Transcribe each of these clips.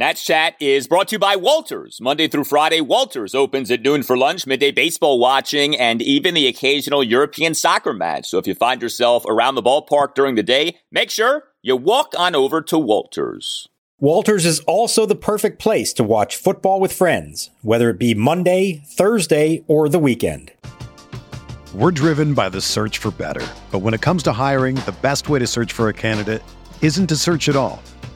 Nats Chat is brought to you by Walters. Monday through Friday, Walters opens at noon for lunch, midday baseball watching, and even the occasional European soccer match. So if you find yourself around the ballpark during the day, make sure you walk on over to Walters. Walters is also the perfect place to watch football with friends, whether it be Monday, Thursday, or the weekend. We're driven by the search for better. But when it comes to hiring, the best way to search for a candidate isn't to search at all.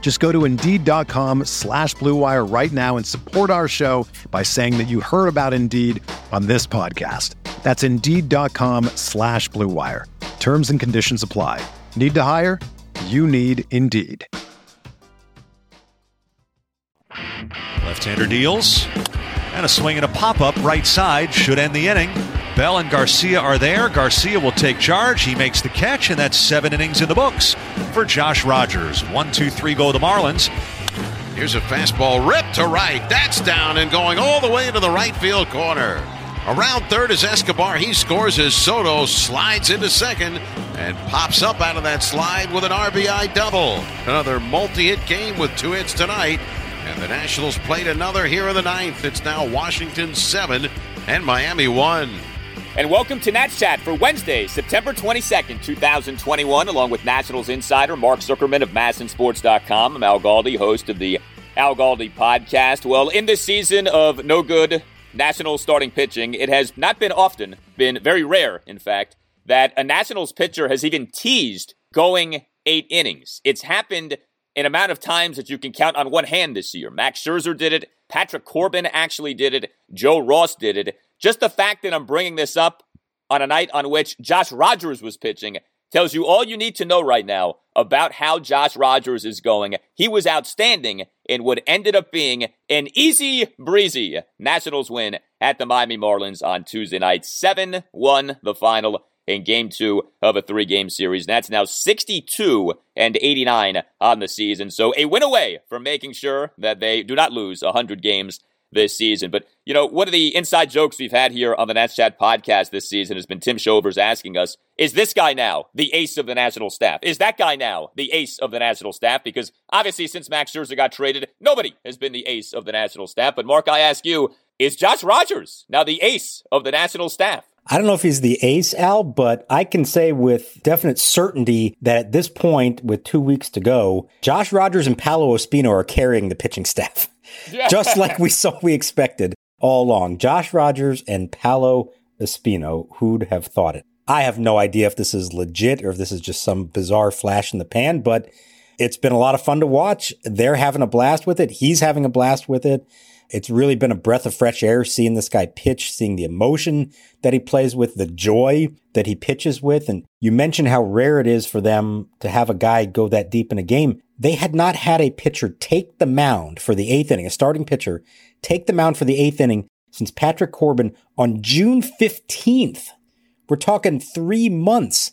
Just go to Indeed.com slash BlueWire right now and support our show by saying that you heard about Indeed on this podcast. That's Indeed.com slash BlueWire. Terms and conditions apply. Need to hire? You need Indeed. Left-hander deals. And a swing and a pop-up right side should end the inning. Bell and Garcia are there. Garcia will take charge. He makes the catch, and that's seven innings in the books for Josh Rogers. One, two, three go the Marlins. Here's a fastball ripped to right. That's down and going all the way into the right field corner. Around third is Escobar. He scores as Soto slides into second and pops up out of that slide with an RBI double. Another multi hit game with two hits tonight. And the Nationals played another here in the ninth. It's now Washington 7 and Miami 1. And welcome to Nats Chat for Wednesday, September 22nd, 2021, along with Nationals insider Mark Zuckerman of MASNsports.com. I'm Al Galdi, host of the Al Galdi podcast. Well, in this season of no good Nationals starting pitching, it has not been often, been very rare, in fact, that a Nationals pitcher has even teased going eight innings. It's happened an amount of times that you can count on one hand this year. Max Scherzer did it. Patrick Corbin actually did it. Joe Ross did it. Just the fact that I'm bringing this up on a night on which Josh Rogers was pitching tells you all you need to know right now about how Josh Rogers is going. He was outstanding in what ended up being an easy breezy Nationals win at the Miami Marlins on Tuesday night. 7 1 the final in game two of a three game series. That's now 62 and 89 on the season. So a win away from making sure that they do not lose 100 games this season. But, you know, one of the inside jokes we've had here on the Nats Chat podcast this season has been Tim Shovers asking us, is this guy now the ace of the national staff? Is that guy now the ace of the national staff? Because obviously, since Max Scherzer got traded, nobody has been the ace of the national staff. But, Mark, I ask you, is Josh Rogers now the ace of the national staff? I don't know if he's the ace, Al, but I can say with definite certainty that at this point, with two weeks to go, Josh Rogers and Paolo Espino are carrying the pitching staff. Yeah. Just like we saw we expected all along. Josh Rogers and Paolo Espino, who'd have thought it? I have no idea if this is legit or if this is just some bizarre flash in the pan, but it's been a lot of fun to watch. They're having a blast with it. He's having a blast with it. It's really been a breath of fresh air seeing this guy pitch, seeing the emotion that he plays with, the joy that he pitches with. And you mentioned how rare it is for them to have a guy go that deep in a game. They had not had a pitcher take the mound for the eighth inning, a starting pitcher take the mound for the eighth inning since Patrick Corbin on June 15th. We're talking three months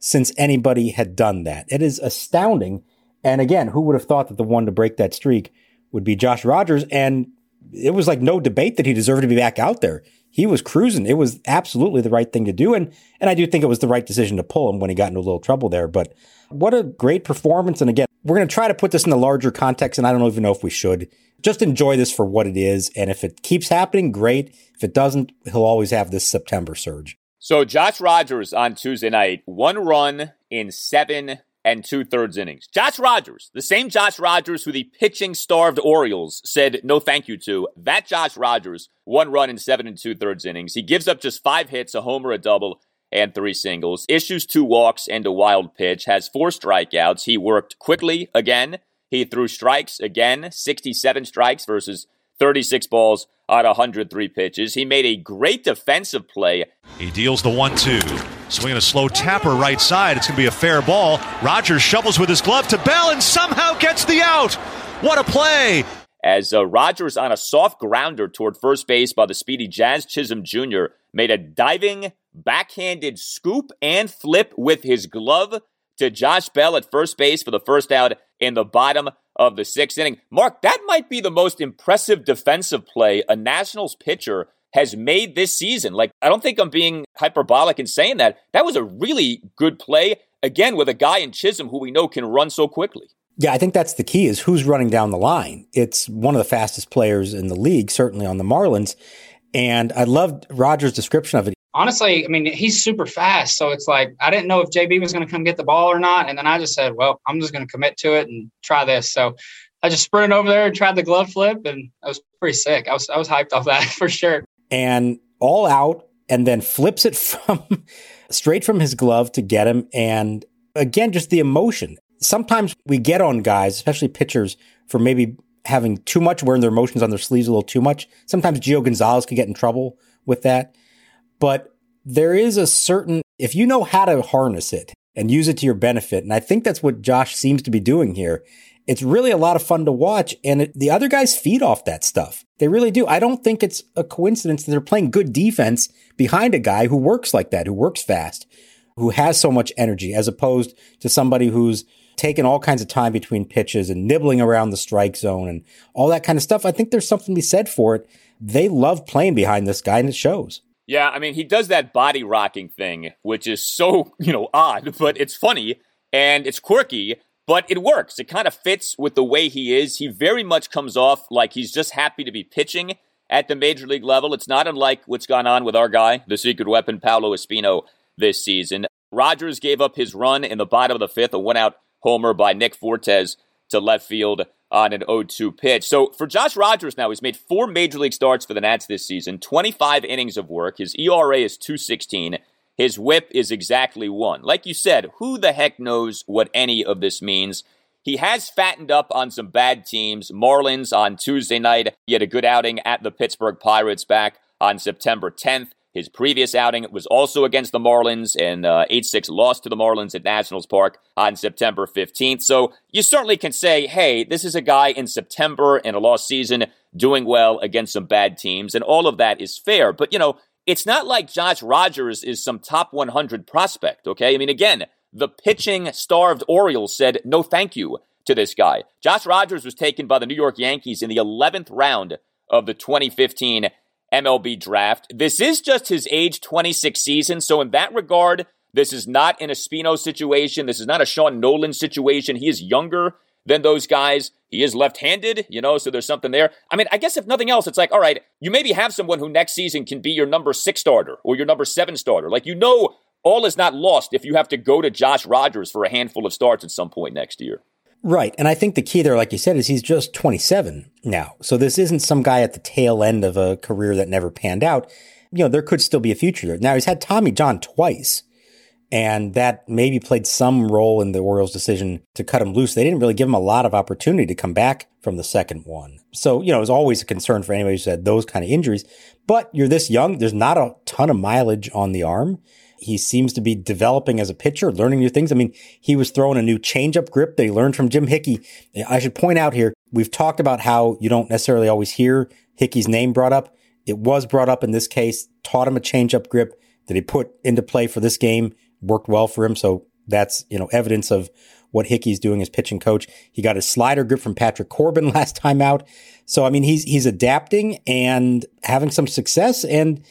since anybody had done that. It is astounding. And again, who would have thought that the one to break that streak would be Josh Rogers? And it was like no debate that he deserved to be back out there. He was cruising. It was absolutely the right thing to do. And, and I do think it was the right decision to pull him when he got into a little trouble there. But what a great performance. And again, we're going to try to put this in the larger context. And I don't even know if we should just enjoy this for what it is. And if it keeps happening, great. If it doesn't, he'll always have this September surge. So Josh Rogers on Tuesday night, one run in seven and two thirds innings. Josh Rogers, the same Josh Rogers who the pitching starved Orioles said no thank you to, that Josh Rogers, one run in seven and two thirds innings. He gives up just five hits, a homer, a double, and three singles, issues two walks and a wild pitch, has four strikeouts. He worked quickly again He threw strikes again, 67 strikes versus 36 balls on 103 pitches. He made a great defensive play. He deals the 1 2. Swinging a slow tapper right side. It's going to be a fair ball. Rogers shovels with his glove to Bell and somehow gets the out. What a play! As uh, Rogers on a soft grounder toward first base by the speedy Jazz Chisholm Jr. made a diving backhanded scoop and flip with his glove to Josh Bell at first base for the first out in the bottom of the sixth inning. Mark, that might be the most impressive defensive play a Nationals pitcher has made this season. Like, I don't think I'm being hyperbolic in saying that. That was a really good play, again, with a guy in Chisholm who we know can run so quickly. Yeah, I think that's the key is who's running down the line. It's one of the fastest players in the league, certainly on the Marlins. And I loved Rogers' description of it. Honestly, I mean, he's super fast. So it's like, I didn't know if JB was going to come get the ball or not. And then I just said, well, I'm just going to commit to it and try this. So I just sprinted over there and tried the glove flip, and I was pretty sick. I was, I was hyped off that for sure and all out and then flips it from straight from his glove to get him. And again, just the emotion. Sometimes we get on guys, especially pitchers, for maybe having too much, wearing their emotions on their sleeves a little too much. Sometimes Gio Gonzalez could get in trouble with that. But there is a certain, if you know how to harness it and use it to your benefit, and I think that's what Josh seems to be doing here, it's really a lot of fun to watch. And it, the other guys feed off that stuff. They really do. I don't think it's a coincidence that they're playing good defense behind a guy who works like that, who works fast, who has so much energy, as opposed to somebody who's taking all kinds of time between pitches and nibbling around the strike zone and all that kind of stuff. I think there's something to be said for it. They love playing behind this guy and it shows. Yeah, I mean, he does that body rocking thing, which is so, you know, odd, but it's funny and it's quirky but it works. It kind of fits with the way he is. He very much comes off like he's just happy to be pitching at the major league level. It's not unlike what's gone on with our guy, the secret weapon, Paolo Espino, this season. Rogers gave up his run in the bottom of the fifth, a one out homer by Nick Fortes to left field on an 0 2 pitch. So for Josh Rogers now, he's made four major league starts for the Nats this season, 25 innings of work. His ERA is 216. His whip is exactly one. Like you said, who the heck knows what any of this means? He has fattened up on some bad teams. Marlins on Tuesday night. He had a good outing at the Pittsburgh Pirates back on September 10th. His previous outing was also against the Marlins, and uh, 8 6 lost to the Marlins at Nationals Park on September 15th. So you certainly can say, hey, this is a guy in September in a lost season doing well against some bad teams, and all of that is fair. But, you know, it's not like Josh Rogers is some top 100 prospect, okay? I mean, again, the pitching starved Orioles said no thank you to this guy. Josh Rogers was taken by the New York Yankees in the 11th round of the 2015 MLB draft. This is just his age 26 season, so in that regard, this is not an Espino situation. This is not a Sean Nolin situation. He is younger than those guys. He is left handed, you know, so there's something there. I mean, I guess if nothing else, it's like, all right, you maybe have someone who next season can be your number six starter or your number seven starter. Like, you know, all is not lost if you have to go to Josh Rogers for a handful of starts at some point next year. Right. And I think the key there, like you said, is he's just 27 now. So this isn't some guy at the tail end of a career that never panned out. You know, there could still be a future there. Now, he's had Tommy John twice and that maybe played some role in the Orioles' decision to cut him loose. They didn't really give him a lot of opportunity to come back from the second one. So, you know, it was always a concern for anybody who's had those kind of injuries. But you're this young, there's not a ton of mileage on the arm. He seems to be developing as a pitcher, learning new things. I mean, he was throwing a new changeup grip that he learned from Jim Hickey. I should point out here, we've talked about how you don't necessarily always hear Hickey's name brought up. It was brought up in this case, taught him a changeup grip that he put into play for this game worked well for him. So that's, you know, evidence of what Hickey's doing as pitching coach. He got a slider grip from Patrick Corbin last time out. So, I mean, he's, he's adapting and having some success. And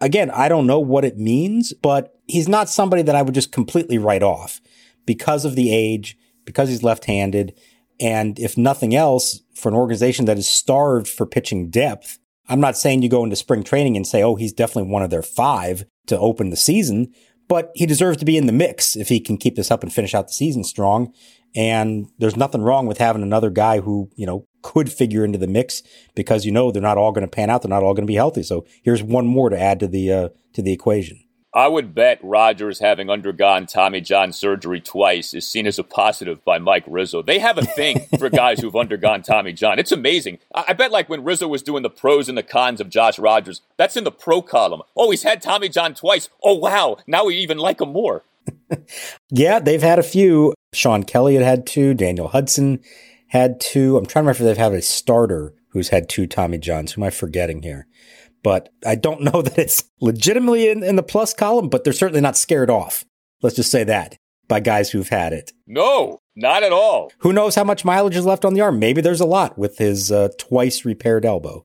again, I don't know what it means, but he's not somebody that I would just completely write off because of the age, because he's left handed. And if nothing else, for an organization that is starved for pitching depth, I'm not saying you go into spring training and say, oh, he's definitely one of their five to open the season, but he deserves to be in the mix if he can keep this up and finish out the season strong. And there's nothing wrong with having another guy who, you know, could figure into the mix because you know they're not all going to pan out. They're not all going to be healthy. So here's one more to add to the uh, to the equation. I would bet Rogers having undergone Tommy John surgery twice is seen as a positive by Mike Rizzo. They have a thing for guys who've undergone Tommy John. It's amazing. I-, I bet like when Rizzo was doing the pros and the cons of Josh Rogers, that's in the pro column. Oh, he's had Tommy John twice. Oh, wow. Now we even like him more. yeah, they've had a few. Shawn Kelley had had two. Daniel Hudson had two. I'm trying to remember if they've had a starter who's had two Tommy Johns. Who am I forgetting here? But I don't know that it's legitimately in, in the plus column, but they're certainly not scared off. Let's just say that by guys who've had it. No, not at all. Who knows how much mileage is left on the arm? Maybe there's a lot with his uh, twice repaired elbow.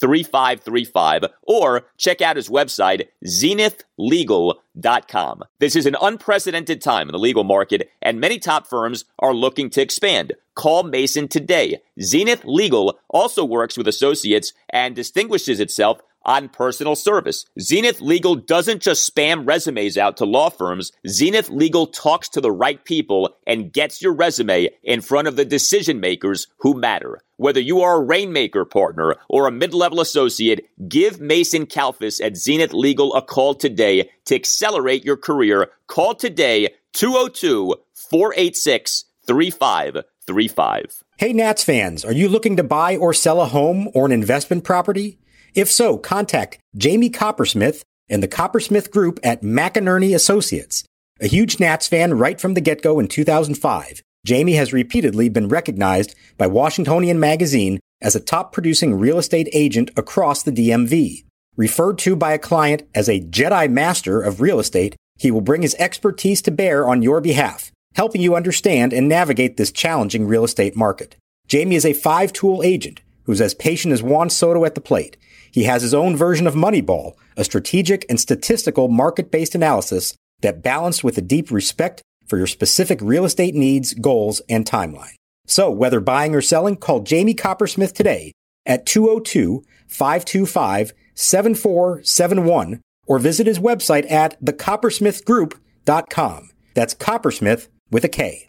3535 or check out his website, zenithlegal.com. This is an unprecedented time in the legal market, and many top firms are looking to expand. Call Mason today. Zenith Legal also works with associates and distinguishes itself on personal service. Zenith Legal doesn't just spam resumes out to law firms. Zenith Legal talks to the right people and gets your resume in front of the decision makers who matter. Whether you are a Rainmaker partner or a mid-level associate, give Mason Kalfas at Zenith Legal a call today to accelerate your career. Call today 202 486 3535. Hey Nats fans, are you looking to buy or sell a home or an investment property? If so, contact Jamie Coppersmith and the Coppersmith Group at McEnearney Associates. A huge Nats fan right from the get-go in 2005, Jamie has repeatedly been recognized by Washingtonian Magazine as a top producing real estate agent across the DMV. Referred to by a client as a Jedi Master of real estate, he will bring his expertise to bear on your behalf, helping you understand and navigate this challenging real estate market. Jamie is a five tool agent who's as patient as Juan Soto at the plate he has his own version of Moneyball, a strategic and statistical market based analysis that balanced with a deep respect for your specific real estate needs, goals, and timeline. So whether buying or selling, call Jamie Coppersmith today at 202-525-7471 or visit his website at thecoppersmithgroup.com. That's Coppersmith with a K.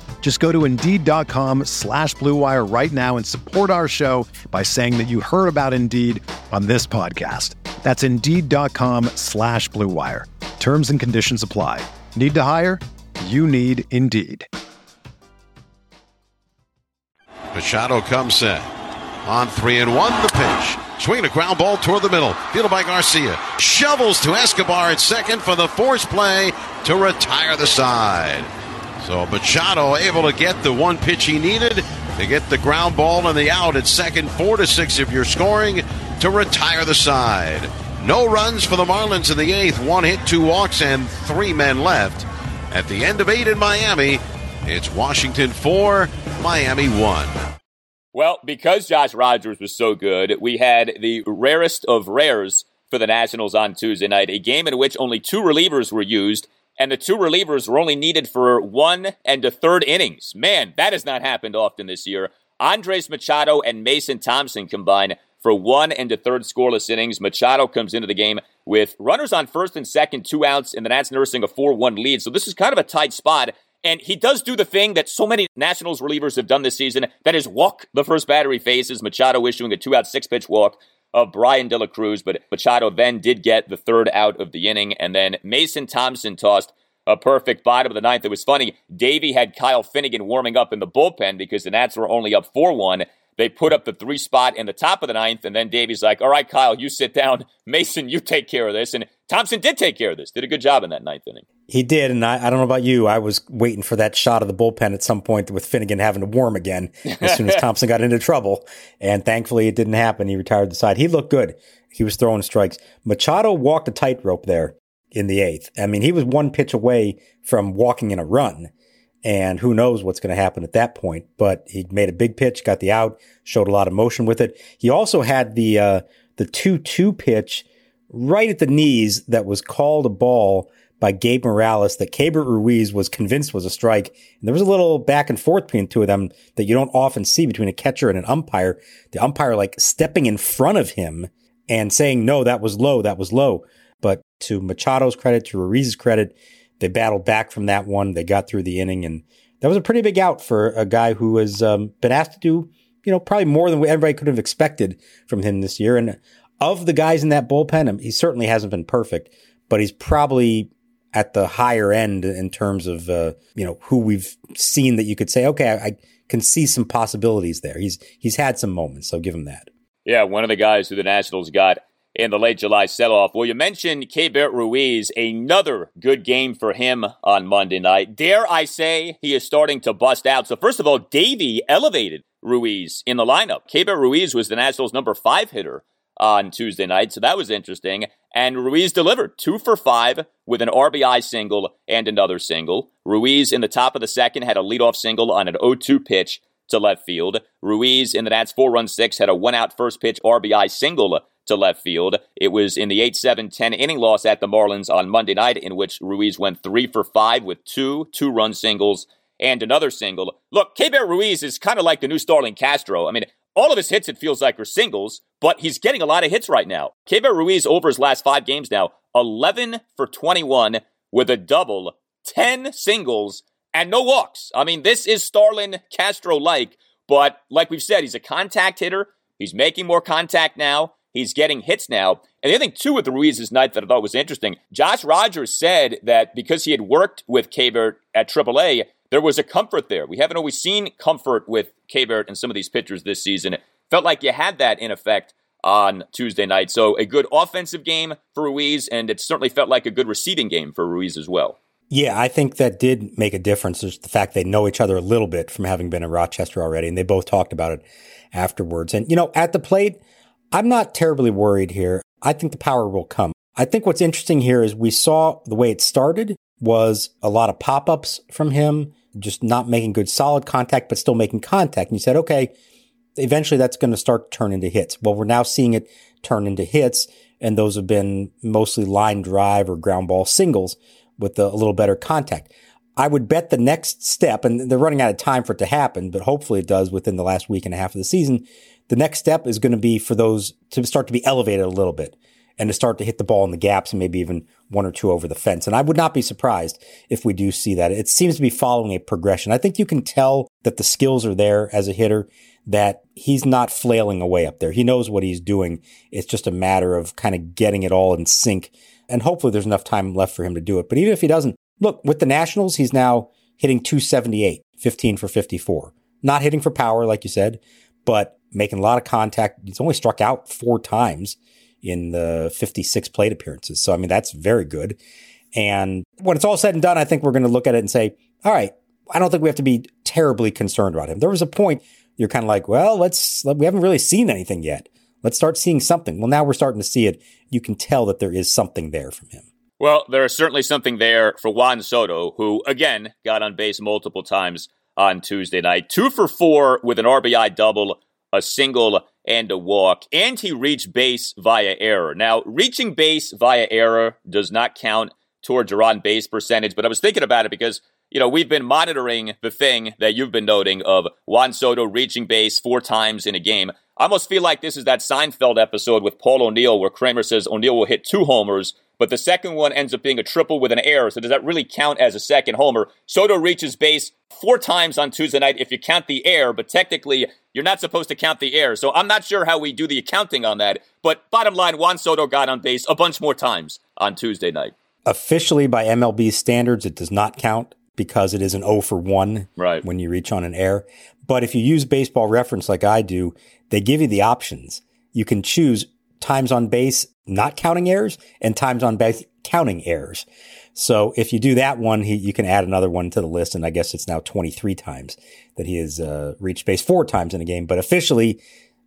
Just go to Indeed.com slash BlueWire right now and support our show by saying that you heard about Indeed on this podcast. That's Indeed.com slash BlueWire. Terms and conditions apply. Need to hire? You need Indeed. Machado comes in On three and one, the pitch. Swinging a ground ball toward the middle. Fielded by Garcia. Shovels to Escobar at second for the force play to retire the side. So Machado able to get the one pitch he needed to get the ground ball and the out at second, four to six if you're scoring to retire the side. No runs for the Marlins in the eighth. One hit, two walks, and three men left. At the end of eight in Miami, it's Washington four, Miami one. Well, because Josh Rogers was so good, we had the rarest of rares for the Nationals on Tuesday night, a game in which only two relievers were used and the two relievers were only needed for one and a third innings. Man, that has not happened often this year. Andres Machado and Mason Thompson combine for one and a third scoreless innings. Machado comes into the game with runners on first and second, two outs, and the Nats nursing a 4 1 lead. So this is kind of a tight spot. And he does do the thing that so many Nationals relievers have done this season that is walk the first batter he faces. Machado issuing a two out, six pitch walk of Bryan De La Cruz, but Machado then did get the third out of the inning. And then Mason Thompson tossed a perfect bottom of the ninth. It was funny. Davey had Kyle Finnegan warming up in the bullpen because the Nats were only up 4 1. They put up the three spot in the top of the ninth, and then Davey's like, All right, Kyle, you sit down. Mason, you take care of this. And Thompson did take care of this, did a good job in that ninth inning. He did, and I, I don't know about you. I was waiting for that shot of the bullpen at some point with Finnegan having to warm again as soon as Thompson got into trouble. And thankfully, it didn't happen. He retired the side. He looked good. He was throwing strikes. Machado walked a tightrope there in the eighth. I mean, he was one pitch away from walking in a run. And who knows what's going to happen at that point. But he made a big pitch, got the out, showed a lot of motion with it. He also had the uh, the two two pitch right at the knees that was called a ball by Gabe Morales that Keibert Ruiz was convinced was a strike. And there was a little back and forth between the two of them that you don't often see between a catcher and an umpire. The umpire like stepping in front of him and saying, no, that was low, that was low. But to Machado's credit, to Ruiz's credit, they battled back from that one. They got through the inning, and that was a pretty big out for a guy who has um, been asked to do, you know, probably more than everybody could have expected from him this year. And of the guys in that bullpen, um, he certainly hasn't been perfect, but he's probably at the higher end in terms of uh, you know who we've seen that you could say, okay, I, I can see some possibilities there. He's he's had some moments, so give him that. Yeah, one of the guys who the Nationals got in the late July sell-off. Well, you mentioned Keibert Ruiz, another good game for him on Monday night. Dare I say he is starting to bust out. So first of all, Davey elevated Ruiz in the lineup. Keibert Ruiz was the Nationals' number five hitter on Tuesday night, so that was interesting. And Ruiz delivered two for five with an RBI single and another single. Ruiz in the top of the second had a leadoff single on an 0-2 pitch to left field. Ruiz in the Nats four run six had a one out first pitch RBI single to left field. It was in the 8 7 10 inning loss at the Marlins on Monday night, in which Ruiz went three for five with two two run singles and another single. Look, Keibert Ruiz is kind of like the new Starlin Castro. I mean, all of his hits, it feels like, are singles, but he's getting a lot of hits right now. Keibert Ruiz over his last five games now, 11 for 21 with a double, 10 singles, and no walks. I mean, this is Starlin Castro like, but like we've said, he's a contact hitter. He's making more contact now. He's getting hits now. And the other thing, too, with Ruiz's night that I thought was interesting, Josh Rogers said that because he had worked with Keibert at AAA, there was a comfort there. We haven't always seen comfort with Keibert and some of these pitchers this season. It felt like you had that in effect on Tuesday night. So a good offensive game for Ruiz, and it certainly felt like a good receiving game for Ruiz as well. Yeah, I think that did make a difference. Just the fact they know each other a little bit from having been in Rochester already, and they both talked about it afterwards. And, you know, at the plate, I'm not terribly worried here. I think the power will come. I think what's interesting here is we saw the way it started was a lot of pop ups from him, just not making good solid contact, but still making contact. And you said, okay, eventually that's going to start to turn into hits. Well, we're now seeing it turn into hits, and those have been mostly line drive or ground ball singles with a, little better contact. I would bet the next step, and they're running out of time for it to happen, but hopefully it does within the last week and a half of the season. The next step is going to be for those to start to be elevated a little bit and to start to hit the ball in the gaps and maybe even one or two over the fence. And I would not be surprised if we do see that. It seems to be following a progression. I think you can tell that the skills are there as a hitter, that he's not flailing away up there. He knows what he's doing. It's just a matter of kind of getting it all in sync and hopefully there's enough time left for him to do it. But even if he doesn't, look, with the Nationals, he's now hitting 278, 15 for 54. Not hitting for power, like you said, but making a lot of contact. He's only struck out four times in the 56 plate appearances. So, I mean, that's very good. And when it's all said and done, I think we're going to look at it and say, all right, I don't think we have to be terribly concerned about him. There was a point you're kind of like, well, let's, we haven't really seen anything yet. Let's start seeing something. Well, now we're starting to see it. You can tell that there is something there from him. Well, there is certainly something there for Juan Soto, who again got on base multiple times on Tuesday night. Two for four with an RBI double, a single, and a walk. And he reached base via error. Now, reaching base via error does not count towards your on base percentage. But I was thinking about it because, you know, we've been monitoring the thing that you've been noting of Juan Soto reaching base four times in a game. I almost feel like this is that Seinfeld episode with Paul O'Neill where Kramer says O'Neill will hit two homers, but the second one ends up being a triple with an error. So does that really count as a second homer? Soto reaches base four times on Tuesday night if you count the air, but technically you're not supposed to count the air. So I'm not sure how we do the accounting on that. But bottom line, Juan Soto got on base a bunch more times on Tuesday night. Officially, by MLB standards, it does not count because it is an 0 for 1 right. when you reach on an air. But if you use baseball reference like I do, they give you the options. You can choose times on base not counting errors and times on base counting errors. So if you do that one, he, you can add another one to the list. And I guess it's now 23 times that he has uh, reached base four times in a game. But officially,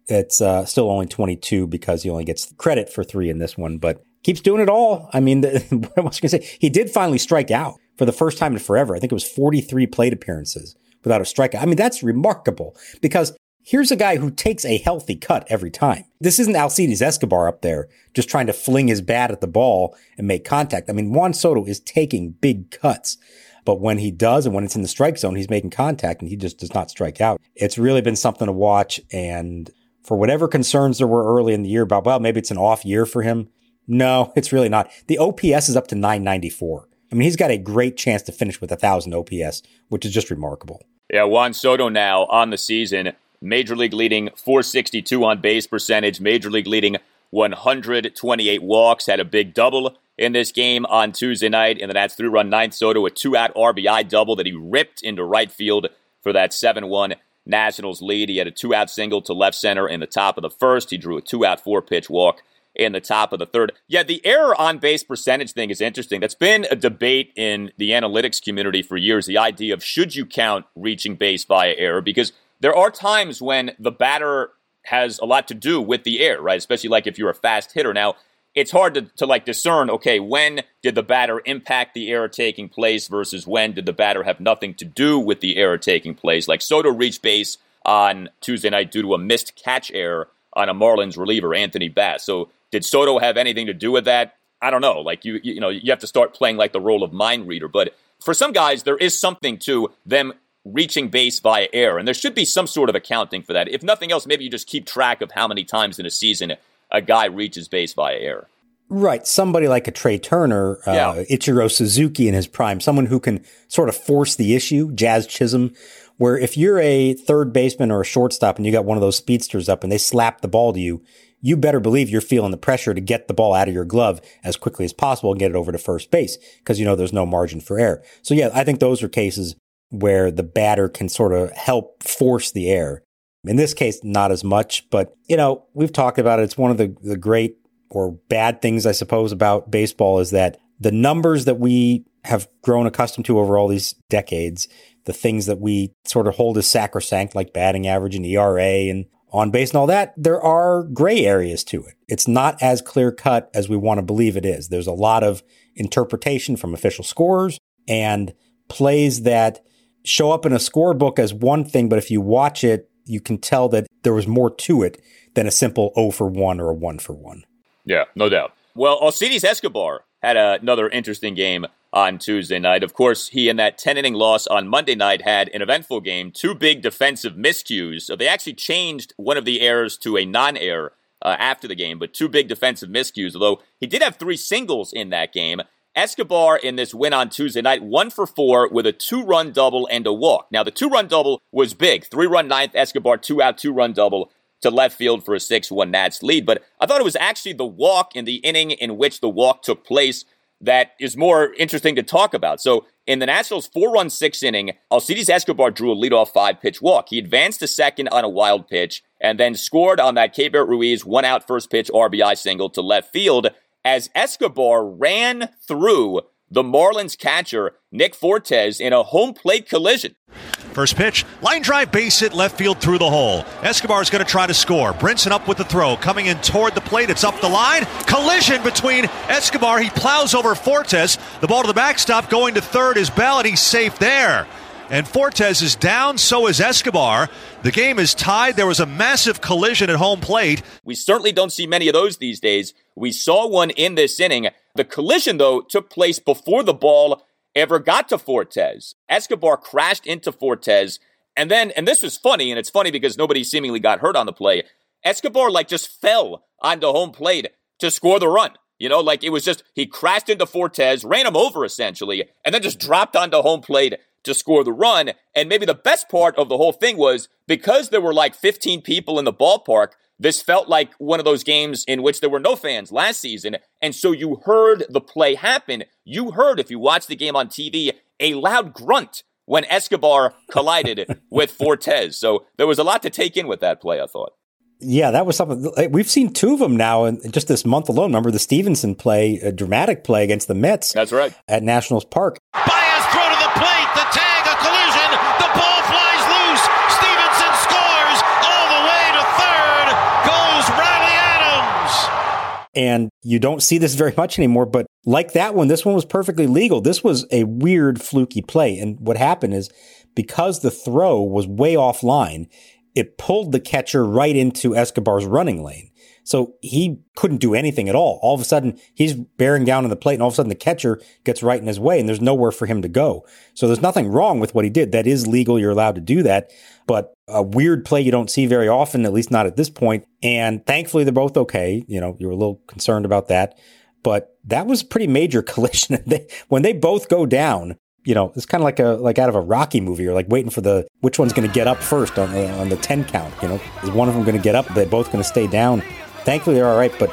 it's uh, still only 22 because he only gets credit for three in this one, but keeps doing it all. I mean, the, what I was going to say, he did finally strike out for the first time in forever. I think it was 43 plate appearances without a strikeout. I mean, that's remarkable because Here's a guy who takes a healthy cut every time. This isn't Alcides Escobar up there just trying to fling his bat at the ball and make contact. I mean, Juan Soto is taking big cuts. But when he does and when it's in the strike zone, he's making contact and he just does not strike out. It's really been something to watch. And for whatever concerns there were early in the year about, well, maybe it's an off year for him. No, it's really not. The OPS is up to 994. I mean, he's got a great chance to finish with a thousand OPS, which is just remarkable. Yeah, Juan Soto now on the season Major League leading 462 on base percentage, Major League leading 128 walks, had a big double in this game on Tuesday night in the Nats three run ninth. Soto, a two out RBI double that he ripped into right field for that 7 1 Nationals lead. He had a two out single to left center in the top of the first. He drew a two out four pitch walk in the top of the third. Yeah, the error on base percentage thing is interesting. That's been a debate in the analytics community for years. The idea of should you count reaching base via error? Because there are times when the batter has a lot to do with the air, right? Especially like if you're a fast hitter. Now, it's hard to, to like discern, okay, when did the batter impact the error taking place versus when did the batter have nothing to do with the error taking place? Like Soto reached base on Tuesday night due to a missed catch error on a Marlins reliever, Anthony Bass. So did Soto have anything to do with that? I don't know. Like you, you know, you have to start playing like the role of mind reader. But for some guys, there is something to them reaching base via air. And there should be some sort of accounting for that. If nothing else, maybe you just keep track of how many times in a season a guy reaches base via air. Right. Somebody like a Trea Turner, uh, yeah. Ichiro Suzuki in his prime, someone who can sort of force the issue, Jazz Chisholm, where if you're a third baseman or a shortstop and you got one of those speedsters up and they slap the ball to you, you better believe you're feeling the pressure to get the ball out of your glove as quickly as possible and get it over to first base because you know there's no margin for error. So yeah, I think those are cases where the batter can sort of help force the air. In this case, not as much, but you know, we've talked about it. It's one of the, the great or bad things, I suppose, about baseball is that the numbers that we have grown accustomed to over all these decades, the things that we sort of hold as sacrosanct, like batting average and ERA and on base and all that, there are gray areas to it. It's not as clear cut as we want to believe it is. There's a lot of interpretation from official scores and plays that show up in a scorebook as one thing, but if you watch it, you can tell that there was more to it than a simple 0 for 1 or a 1 for 1. Yeah, no doubt. Well, Alcides Escobar had another interesting game on Tuesday night. Of course, he and that 10 inning loss on Monday night had an eventful game, two big defensive miscues. So they actually changed one of the errors to a non error uh, after the game, but two big defensive miscues, although he did have three singles in that game. Escobar in this win on Tuesday night, one for four with a two run double and a walk. Now, the two run double was big. Three run ninth, Escobar, two out, two run double to left field for a 6 1 Nats lead. But I thought it was actually the walk in the inning in which the walk took place that is more interesting to talk about. So, in the Nationals' four run six inning, Alcides Escobar drew a leadoff five pitch walk. He advanced to second on a wild pitch and then scored on that Keibert Ruiz one out first pitch RBI single to left field as Escobar ran through the Marlins catcher, Nick Fortes, in a home plate collision. First pitch, line drive base hit left field through the hole. Escobar is going to try to score. Brinson up with the throw, coming in toward the plate. It's up the line. Collision between Escobar. He plows over Fortes. The ball to the backstop, going to third is Bell, and he's safe there. And Fortes is down, so is Escobar. The game is tied. There was a massive collision at home plate. We certainly don't see many of those these days. We saw one in this inning. The collision, though, took place before the ball ever got to Fortes. Escobar crashed into Fortes. And then, and this was funny, and it's funny because nobody seemingly got hurt on the play. Escobar, like, just fell onto home plate to score the run. You know, like it was just, he crashed into Fortes, ran him over essentially, and then just dropped onto home plate to score the run. And maybe the best part of the whole thing was because there were like 15 people in the ballpark, this felt like one of those games in which there were no fans last season. And so you heard the play happen. You heard, if you watched the game on TV, a loud grunt when Escobar collided with Fortes. So there was a lot to take in with that play, I thought. Yeah, that was something we've seen two of them now in just this month alone. Remember the Stevenson play, a dramatic play against the Mets. That's right. At Nationals Park. Baez throw to the plate, the tag, And you don't see this very much anymore, but like that one, this one was perfectly legal. This was a weird, fluky play. And what happened is because the throw was way offline, it pulled the catcher right into Escobar's running lane. So he couldn't do anything at all. All of a sudden, he's bearing down on the plate, and all of a sudden, the catcher gets right in his way, and there's nowhere for him to go. So there's nothing wrong with what he did. That is legal. You're allowed to do that. But a weird play you don't see very often, at least not at this point. And thankfully, they're both okay. You know, you were a little concerned about that. But that was a pretty major collision. when they both go down, you know, it's kind of like a like out of a Rocky movie. You're like waiting for the which one's going to get up first on the on the ten count. You know, is one of them going to get up? They're both going to stay down. Thankfully, they're all right. But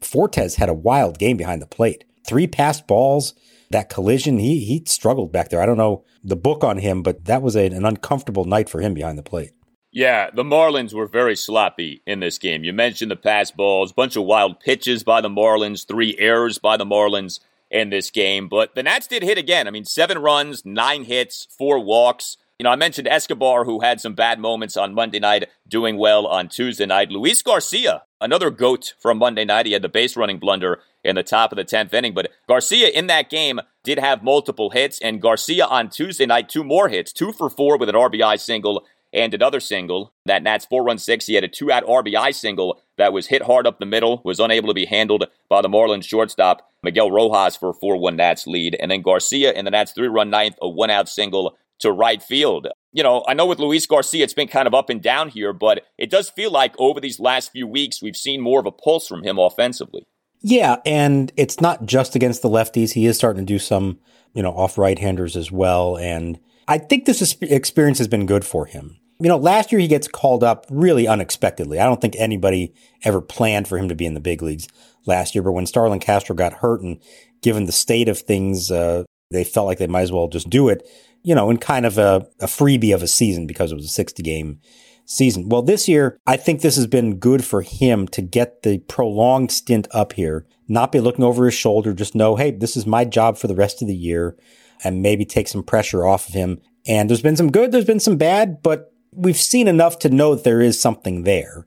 Fortes had a wild game behind the plate. Three passed balls. That collision, he he struggled back there. I don't know the book on him, but that was a, an uncomfortable night for him behind the plate. Yeah, the Marlins were very sloppy in this game. You mentioned the pass balls, bunch of wild pitches by the Marlins, three errors by the Marlins in this game. But the Nats did hit again. I mean, seven runs, nine hits, four walks. You know, I mentioned Escobar, who had some bad moments on Monday night, doing well on Tuesday night. Luis Garcia, another GOAT from Monday night. He had the base running blunder in the top of the 10th inning. But Garcia in that game did have multiple hits. And Garcia on Tuesday night, two more hits, two for four with an RBI single and another single. That Nats four run six. He had a two out RBI single that was hit hard up the middle, was unable to be handled by the Marlins shortstop, Miguel Rojas, for a 4 1 Nats lead. And then Garcia in the Nats three run ninth, a one out single to right field. You know, I know with Luis Garcia, it's been kind of up and down here, but it does feel like over these last few weeks, we've seen more of a pulse from him offensively. Yeah, and it's not just against the lefties. He is starting to do some, you know, off right handers as well. And I think this experience has been good for him. You know, last year he gets called up really unexpectedly. I don't think anybody ever planned for him to be in the big leagues last year. But when Starlin Castro got hurt and given the state of things, uh, they felt like they might as well just do it, you know, in kind of a, a freebie of a season because it was a 60 game season. Well, this year, I think this has been good for him to get the prolonged stint up here, not be looking over his shoulder, just know, hey, this is my job for the rest of the year, and maybe take some pressure off of him. And there's been some good, there's been some bad, but we've seen enough to know that there is something there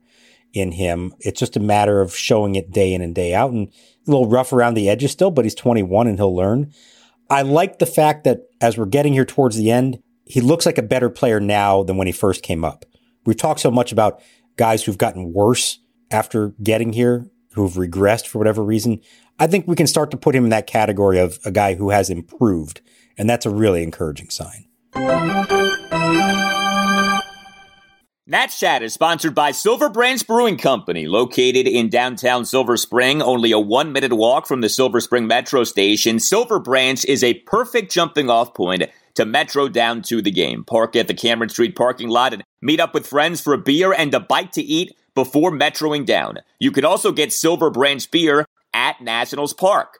in him. It's just a matter of showing it day in and day out and a little rough around the edges still, but he's 21 and he'll learn. I like the fact that as we're getting here towards the end, he looks like a better player now than when he first came up. We've talked so much about guys who've gotten worse after getting here, who've regressed for whatever reason. I think we can start to put him in that category of a guy who has improved. And that's a really encouraging sign. Nats Chat is sponsored by Silver Branch Brewing Company, located in downtown Silver Spring, only a one minute walk from the Silver Spring Metro station. Silver Branch is a perfect jumping off point to Metro down to the game. Park at the Cameron Street parking lot and meet up with friends for a beer and a bite to eat before metroing down. You can also get Silver Branch beer at Nationals Park.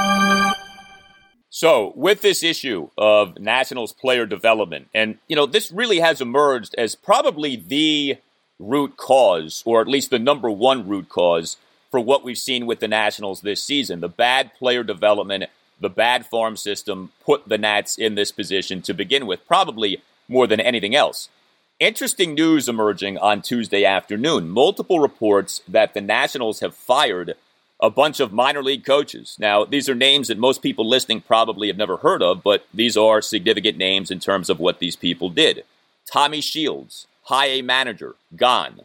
So, with this issue of Nationals player development, and you know, this really has emerged as probably the root cause, or at least the number one root cause for what we've seen with the Nationals this season. The bad player development, the bad farm system put the Nats in this position to begin with, probably more than anything else. Interesting news emerging on Tuesday afternoon. Multiple reports that the Nationals have fired a bunch of minor league coaches. Now, these are names that most people listening probably have never heard of, but these are significant names in terms of what these people did. Tommy Shields, high A manager, gone.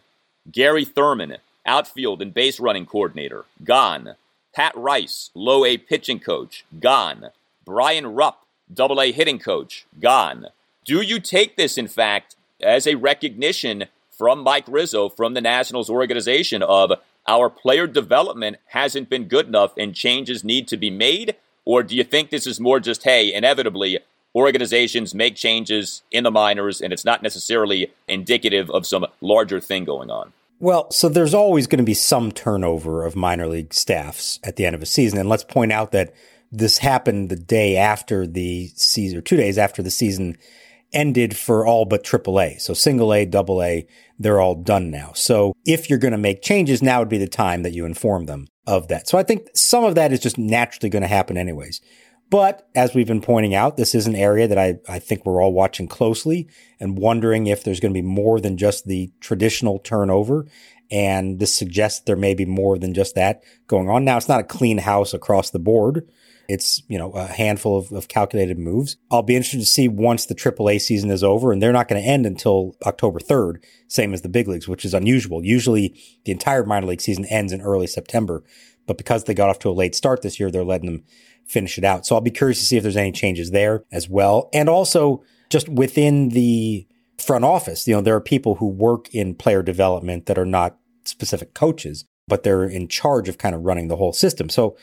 Gary Thurman, outfield and base running coordinator, gone. Pat Rice, low A pitching coach, gone. Brian Rupp, double A hitting coach, gone. Do you take this, in fact, as a recognition from Mike Rizzo, from the Nationals organization, of our player development hasn't been good enough and changes need to be made? Or do you think this is more just, hey, inevitably, organizations make changes in the minors and it's not necessarily indicative of some larger thing going on? Well, so there's always going to be some turnover of minor league staffs at the end of a season. And let's point out that this happened the day after the season, or two days after the season ended for all but AAA. So single A, double A, they're all done now. So if you're going to make changes, now would be the time that you inform them of that. So I think some of that is just naturally going to happen anyways. But as we've been pointing out, this is an area that I, I think we're all watching closely and wondering if there's going to be more than just the traditional turnover. And this suggests there may be more than just that going on. Now, it's not a clean house across the board. It's, you know, a handful of, of calculated moves. I'll be interested to see once the AAA season is over, and they're not going to end until October 3rd, same as the big leagues, which is unusual. Usually the entire minor league season ends in early September, but because they got off to a late start this year, they're letting them finish it out. So I'll be curious to see if there's any changes there as well. And also just within the front office, you know, there are people who work in player development that are not specific coaches, but they're in charge of kind of running the whole system. So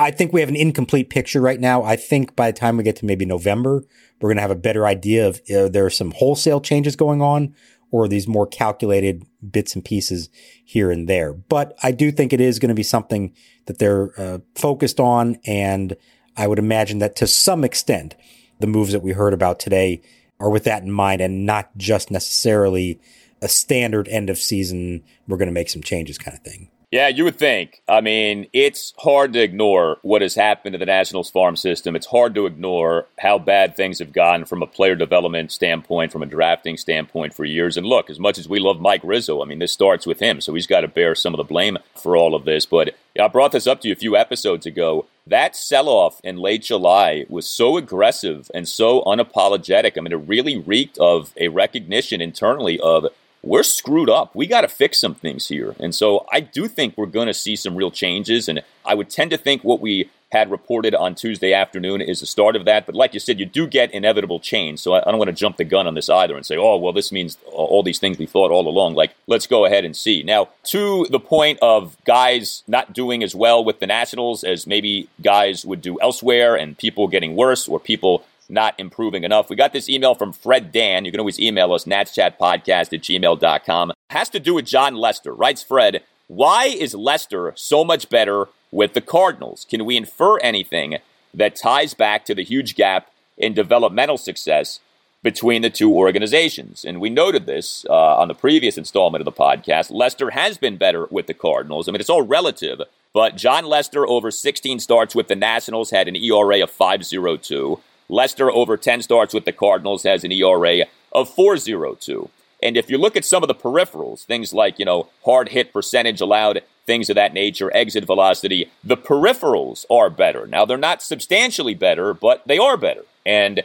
I think we have an incomplete picture right now. I think by the time we get to maybe November, we're going to have a better idea of uh, there are some wholesale changes going on or these more calculated bits and pieces here and there. But I do think it is going to be something that they're uh, focused on. And I would imagine that to some extent, the moves that we heard about today are with that in mind and not just necessarily a standard end of season, we're going to make some changes kind of thing. Yeah, you would think. I mean, it's hard to ignore what has happened to the Nationals farm system. It's hard to ignore how bad things have gotten from a player development standpoint, from a drafting standpoint for years. And look, as much as we love Mike Rizzo, I mean, this starts with him, so he's got to bear some of the blame for all of this. But I brought this up to you a few episodes ago. That sell off in late July was so aggressive and so unapologetic. I mean, it really reeked of a recognition internally of we're screwed up. We got to fix some things here. And so I do think we're going to see some real changes. And I would tend to think what we had reported on Tuesday afternoon is the start of that. But like you said, you do get inevitable change. So I, don't want to jump the gun on this either and say, oh, well, this means all these things we thought all along. Like, let's go ahead and see. Now, to the point of guys not doing as well with the Nationals as maybe guys would do elsewhere and people getting worse or people not improving enough. We got this email from Fred Dan. You can always email us, natschatpodcast at gmail.com. Has to do with Jon Lester. Writes Fred, why is Lester so much better with the Cardinals? Can we infer anything that ties back to the huge gap in developmental success between the two organizations? And we noted this uh, on the previous installment of the podcast. Lester has been better with the Cardinals. I mean, it's all relative. But Jon Lester, over 16 starts with the Nationals, had an ERA of 5.02. Lester over 10 starts with the Cardinals has an ERA of 4.02. And if you look at some of the peripherals, things like, you know, hard hit percentage allowed, things of that nature, exit velocity, the peripherals are better. Now, they're not substantially better, but they are better. And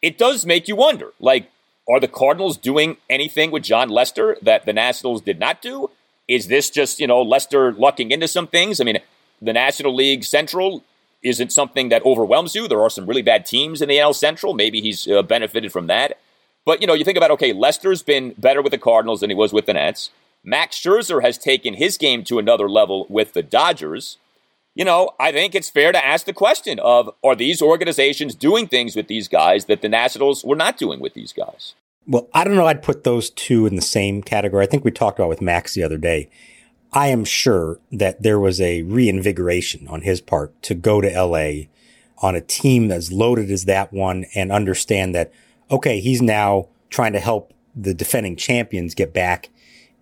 it does make you wonder, like, are the Cardinals doing anything with Jon Lester that the Nationals did not do? Is this just, you know, Lester lucking into some things? I mean, the National League Central isn't something that overwhelms you. There are some really bad teams in the NL Central. Maybe he's uh, benefited from that. But, you know, you think about, okay, Lester's been better with the Cardinals than he was with the Nets. Max Scherzer has taken his game to another level with the Dodgers. You know, I think it's fair to ask the question of are these organizations doing things with these guys that the Nationals were not doing with these guys? Well, I don't know. I'd put those two in the same category. I think we talked about with Max the other day. I am sure that there was a reinvigoration on his part to go to LA on a team as loaded as that one and understand that, okay, he's now trying to help the defending champions get back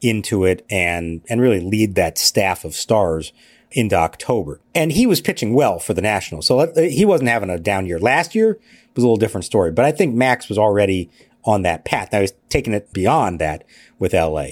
into it and, and really lead that staff of stars into October. And he was pitching well for the Nationals. So uh, he wasn't having a down year. Last year was a little different story, but I think Max was already on that path. Now he's taking it beyond that with LA.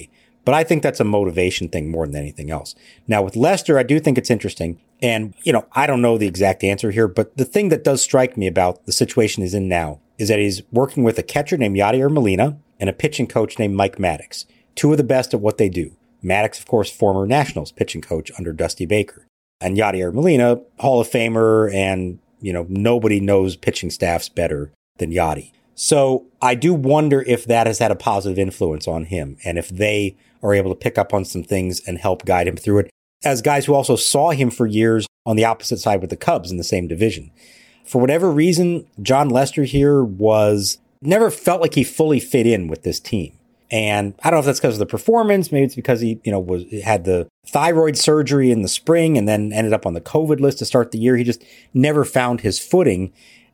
But I think that's a motivation thing more than anything else. Now with Lester, I do think it's interesting. And, you know, I don't know the exact answer here, but the thing that does strike me about the situation he's in now is that he's working with a catcher named Yadier Molina and a pitching coach named Mike Maddux, two of the best at what they do. Maddux, of course, former Nationals pitching coach under Dusty Baker. And Yadier Molina, Hall of Famer, and, you know, nobody knows pitching staffs better than Yadi. So I do wonder if that has had a positive influence on him and if they are able to pick up on some things and help guide him through it as guys who also saw him for years on the opposite side with the Cubs in the same division. For whatever reason, Jon Lester here was never felt like he fully fit in with this team. And I don't know if that's because of the performance. Maybe it's because he, you know, was had the thyroid surgery in the spring and then ended up on the COVID list to start the year. He just never found his footing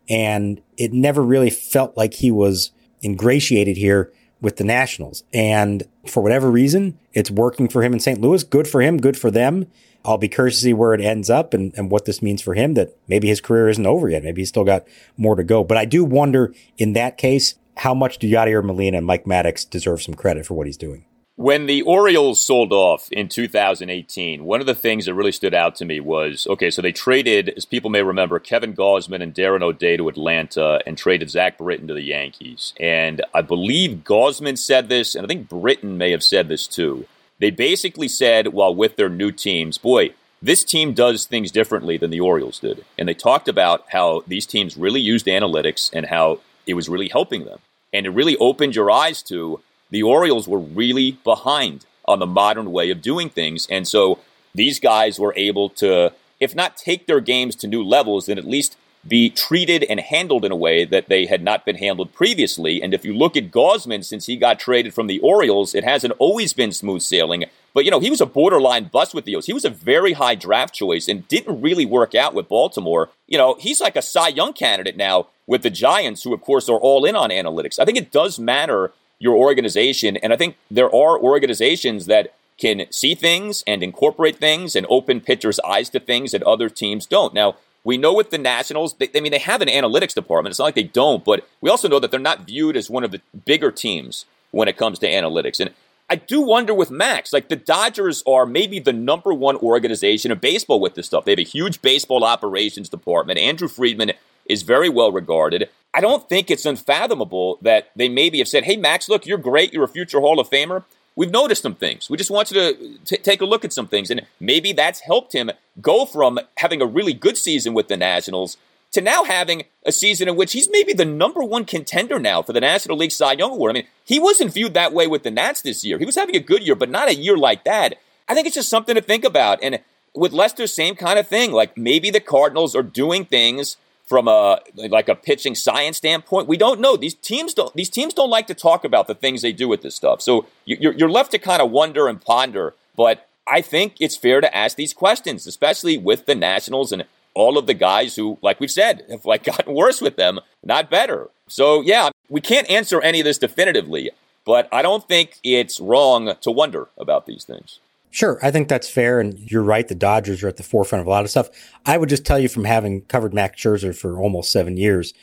and it never really felt like he was ingratiated here with the Nationals. And for whatever reason, it's working for him in St. Louis. Good for him. Good for them. I'll be curious to see where it ends up and, and what this means for him that maybe his career isn't over yet. Maybe he's still got more to go. But I do wonder in that case, how much do Yadier Molina and Mike Maddux deserve some credit for what he's doing? When the Orioles sold off in 2018, one of the things that really stood out to me was okay, so they traded, as people may remember, Kevin Gausman and Darren O'Day to Atlanta and traded Zach Britton to the Yankees. And I believe Gausman said this, and I think Britton may have said this too. They basically said, while with their new teams, boy, this team does things differently than the Orioles did. And they talked about how these teams really used analytics and how it was really helping them. And it really opened your eyes to the Orioles were really behind on the modern way of doing things. And so these guys were able to, if not take their games to new levels, then at least be treated and handled in a way that they had not been handled previously. And if you look at Gausman, since he got traded from the Orioles, it hasn't always been smooth sailing. But, you know, he was a borderline bust with the O's. He was a very high draft choice and didn't really work out with Baltimore. You know, he's like a Cy Young candidate now with the Giants, who, of course, are all in on analytics. I think it does matter your organization. And I think there are organizations that can see things and incorporate things and open pitchers' eyes to things that other teams don't. Now, we know with the Nationals, they, I mean, they have an analytics department. It's not like they don't, but we also know that they're not viewed as one of the bigger teams when it comes to analytics. And I do wonder with Max, like the Dodgers are maybe the number one organization in baseball with this stuff. They have a huge baseball operations department. Andrew Friedman is very well regarded. I don't think it's unfathomable that they maybe have said, hey, Max, look, you're great. You're a future Hall of Famer. We've noticed some things. We just want you to t- take a look at some things. And maybe that's helped him go from having a really good season with the Nationals to now having a season in which he's maybe the number one contender now for the National League Cy Young Award. I mean, he wasn't viewed that way with the Nats this year. He was having a good year, but not a year like that. I think it's just something to think about. And with Lester, same kind of thing. Like maybe the Cardinals are doing things from a like a pitching science standpoint. We don't know. These teams don't. These teams don't like to talk about the things they do with this stuff. So you're you're left to kind of wonder and ponder. But I think it's fair to ask these questions, especially with the Nationals and all of the guys who, like we've said, have like gotten worse with them, not better. So yeah, we can't answer any of this definitively, but I don't think it's wrong to wonder about these things. Sure, I think that's fair, and you're right. The Dodgers are at the forefront of a lot of stuff. I would just tell you from having covered Max Scherzer for almost seven years,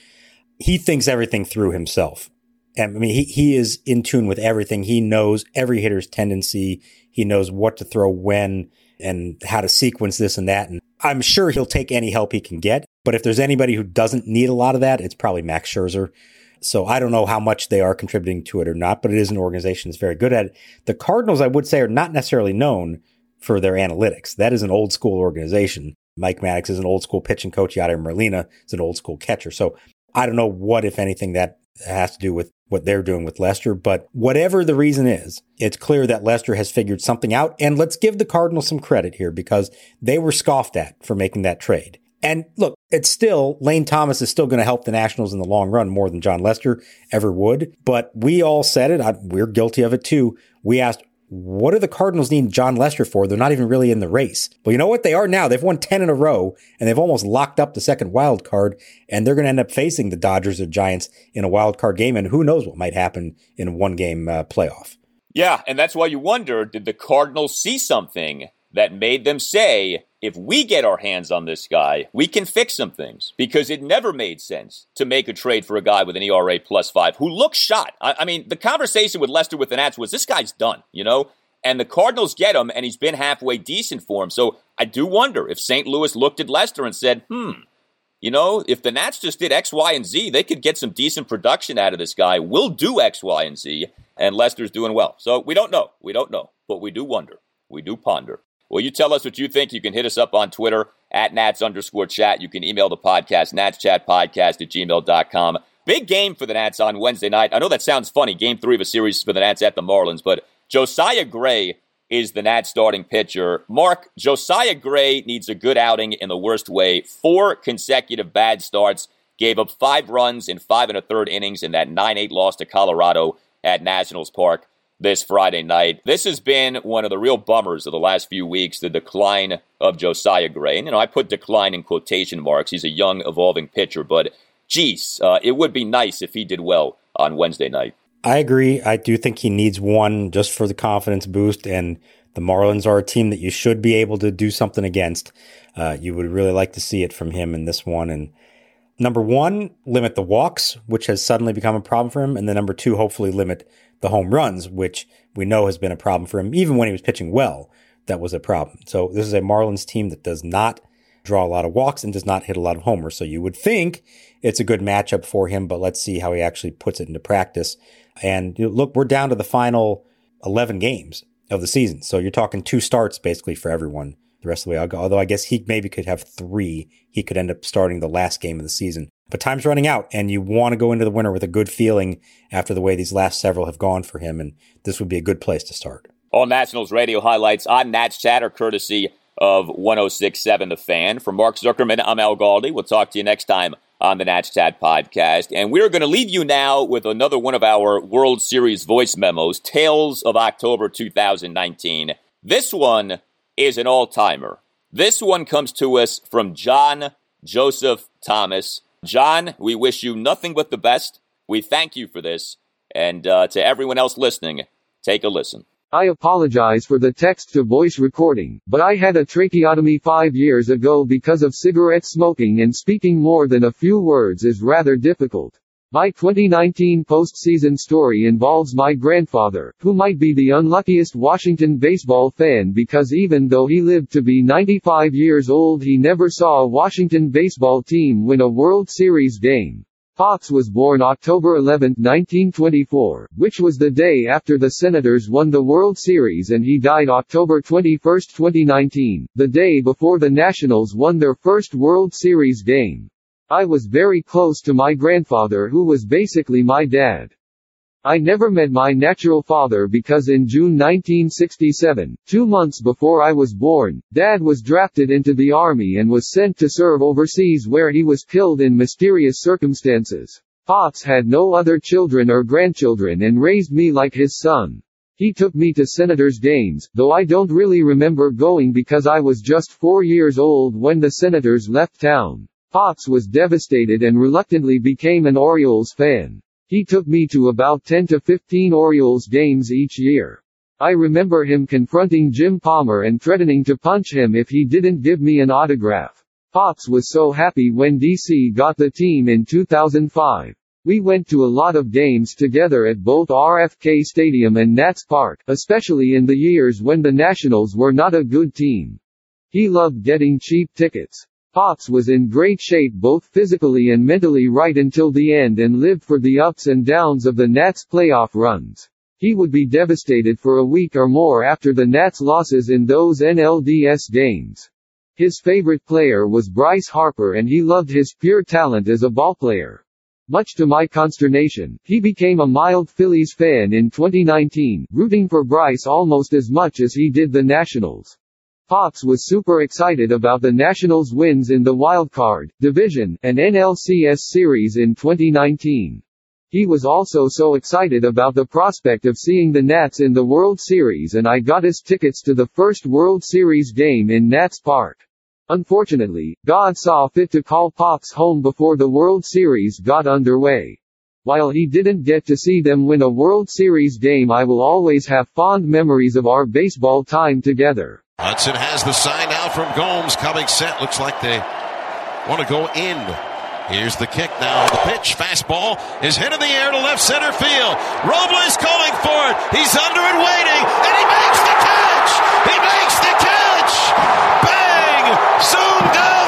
he thinks everything through himself. And I mean, he, he is in tune with everything. He knows every hitter's tendency. He knows what to throw when and how to sequence this and that. And I'm sure he'll take any help he can get. But if there's anybody who doesn't need a lot of that, it's probably Max Scherzer. So I don't know how much they are contributing to it or not, but it is an organization that's very good at it. The Cardinals, I would say, are not necessarily known for their analytics. That is an old school organization. Mike Maddux is an old school pitching coach. Yadier Molina is an old school catcher. So I don't know what, if anything, that has to do with what they're doing with Lester. But whatever the reason is, it's clear that Lester has figured something out. And let's give the Cardinals some credit here because they were scoffed at for making that trade. And look, it's still, Lane Thomas is still going to help the Nationals in the long run more than Jon Lester ever would. But we all said it. I, we're guilty of it too. We asked, what do the Cardinals need Jon Lester for? They're not even really in the race. Well, you know what? They are now. They've won 10 in a row and they've almost locked up the second wild card and they're going to end up facing the Dodgers or Giants in a wild card game. And who knows what might happen in a one game uh, playoff. Yeah. And that's why you wonder, did the Cardinals see something that made them say, if we get our hands on this guy, we can fix some things because it never made sense to make a trade for a guy with an ERA plus five who looks shot. I, I, mean, the conversation with Lester with the Nats was this guy's done, you know? And the Cardinals get him, and he's been halfway decent for him. So I do wonder if St. Louis looked at Lester and said, hmm, you know, if the Nats just did X, Y, and Z, they could get some decent production out of this guy. We'll do X, Y, and Z, and Lester's doing well. So we don't know. We don't know, but we do wonder. We do ponder. Well, you tell us what you think. You can hit us up on Twitter at Nats underscore chat. You can email the podcast, natschatpodcast at gmail.com. Big game for the Nats on Wednesday night. I know that sounds funny, game three of a series for the Nats at the Marlins, but Josiah Gray is the Nats starting pitcher. Mark, Josiah Gray needs a good outing in the worst way. Four consecutive bad starts, gave up five runs in five and a third innings in that 9 8 loss to Colorado at Nationals Park this Friday night. This has been one of the real bummers of the last few weeks, the decline of Josiah Gray. And, you know, I put decline in quotation marks. He's a young, evolving pitcher, but geez, uh, it would be nice if he did well on Wednesday night. I agree. I do think he needs one just for the confidence boost. And the Marlins are a team that you should be able to do something against. Uh, you would really like to see it from him in this one. And number one, limit the walks, which has suddenly become a problem for him. And then number two, hopefully limit the home runs, which we know has been a problem for him. Even when he was pitching well, that was a problem. So this is a Marlins team that does not draw a lot of walks and does not hit a lot of homers. So you would think it's a good matchup for him, but let's see how he actually puts it into practice. And look, we're down to the final 11 games of the season. So you're talking two starts basically for everyone the rest of the way. I'll go. Although I guess he maybe could have three. He could end up starting the last game of the season. But time's running out and you want to go into the winter with a good feeling after the way these last several have gone for him. And this would be a good place to start. All Nationals radio highlights on Nats Chatter, courtesy of 1067 The Fan. For Mark Zuckerman, I'm Al Galdi. We'll talk to you next time on the Nats Chat podcast. And we're going to leave you now with another one of our World Series voice memos, Tales of October 2019. This one is an all timer. This one comes to us from John Joseph Thomas. John, we wish you nothing but the best. We thank you for this. And uh, to everyone else listening, take a listen. I apologize for the text to voice recording, but I had a tracheotomy five years ago because of cigarette smoking and speaking more than a few words is rather difficult. My 2019 postseason story involves my grandfather, who might be the unluckiest Washington baseball fan because even though he lived to be 95 years old he never saw a Washington baseball team win a World Series game. Pops was born October 11, 1924, which was the day after the Senators won the World Series and he died October 21, 2019, the day before the Nationals won their first World Series game. I was very close to my grandfather who was basically my dad. I never met my natural father because in June 1967, two months before I was born, Dad was drafted into the army and was sent to serve overseas where he was killed in mysterious circumstances. Pops had no other children or grandchildren and raised me like his son. He took me to Senators games, though I don't really remember going because I was just four years old when the Senators left town. Pops was devastated and reluctantly became an Orioles fan. He took me to about 10 to 15 Orioles games each year. I remember him confronting Jim Palmer and threatening to punch him if he didn't give me an autograph. Pops was so happy when DC got the team in 2005. We went to a lot of games together at both RFK Stadium and Nats Park, especially in the years when the Nationals were not a good team. He loved getting cheap tickets. Pops was in great shape both physically and mentally right until the end and lived for the ups and downs of the Nats playoff runs. He would be devastated for a week or more after the Nats losses in those NLDS games. His favorite player was Bryce Harper and he loved his pure talent as a ballplayer. Much to my consternation, he became a mild Phillies fan in 2019, rooting for Bryce almost as much as he did the Nationals. Pops was super excited about the Nationals' wins in the wildcard, division, and NLCS series in 2019. He was also so excited about the prospect of seeing the Nats in the World Series and I got his tickets to the first World Series game in Nats Park. Unfortunately, God saw fit to call Pops home before the World Series got underway. While he didn't get to see them win a World Series game I will always have fond memories of our baseball time together. Hudson has the sign out from Gomes. Coming set. Looks like they want to go in. Here's the kick now. The pitch, fastball is hit in the air to left center field. Robles calling for it. He's under and waiting, and he makes the catch. He makes the catch. Bang! Zoomed out.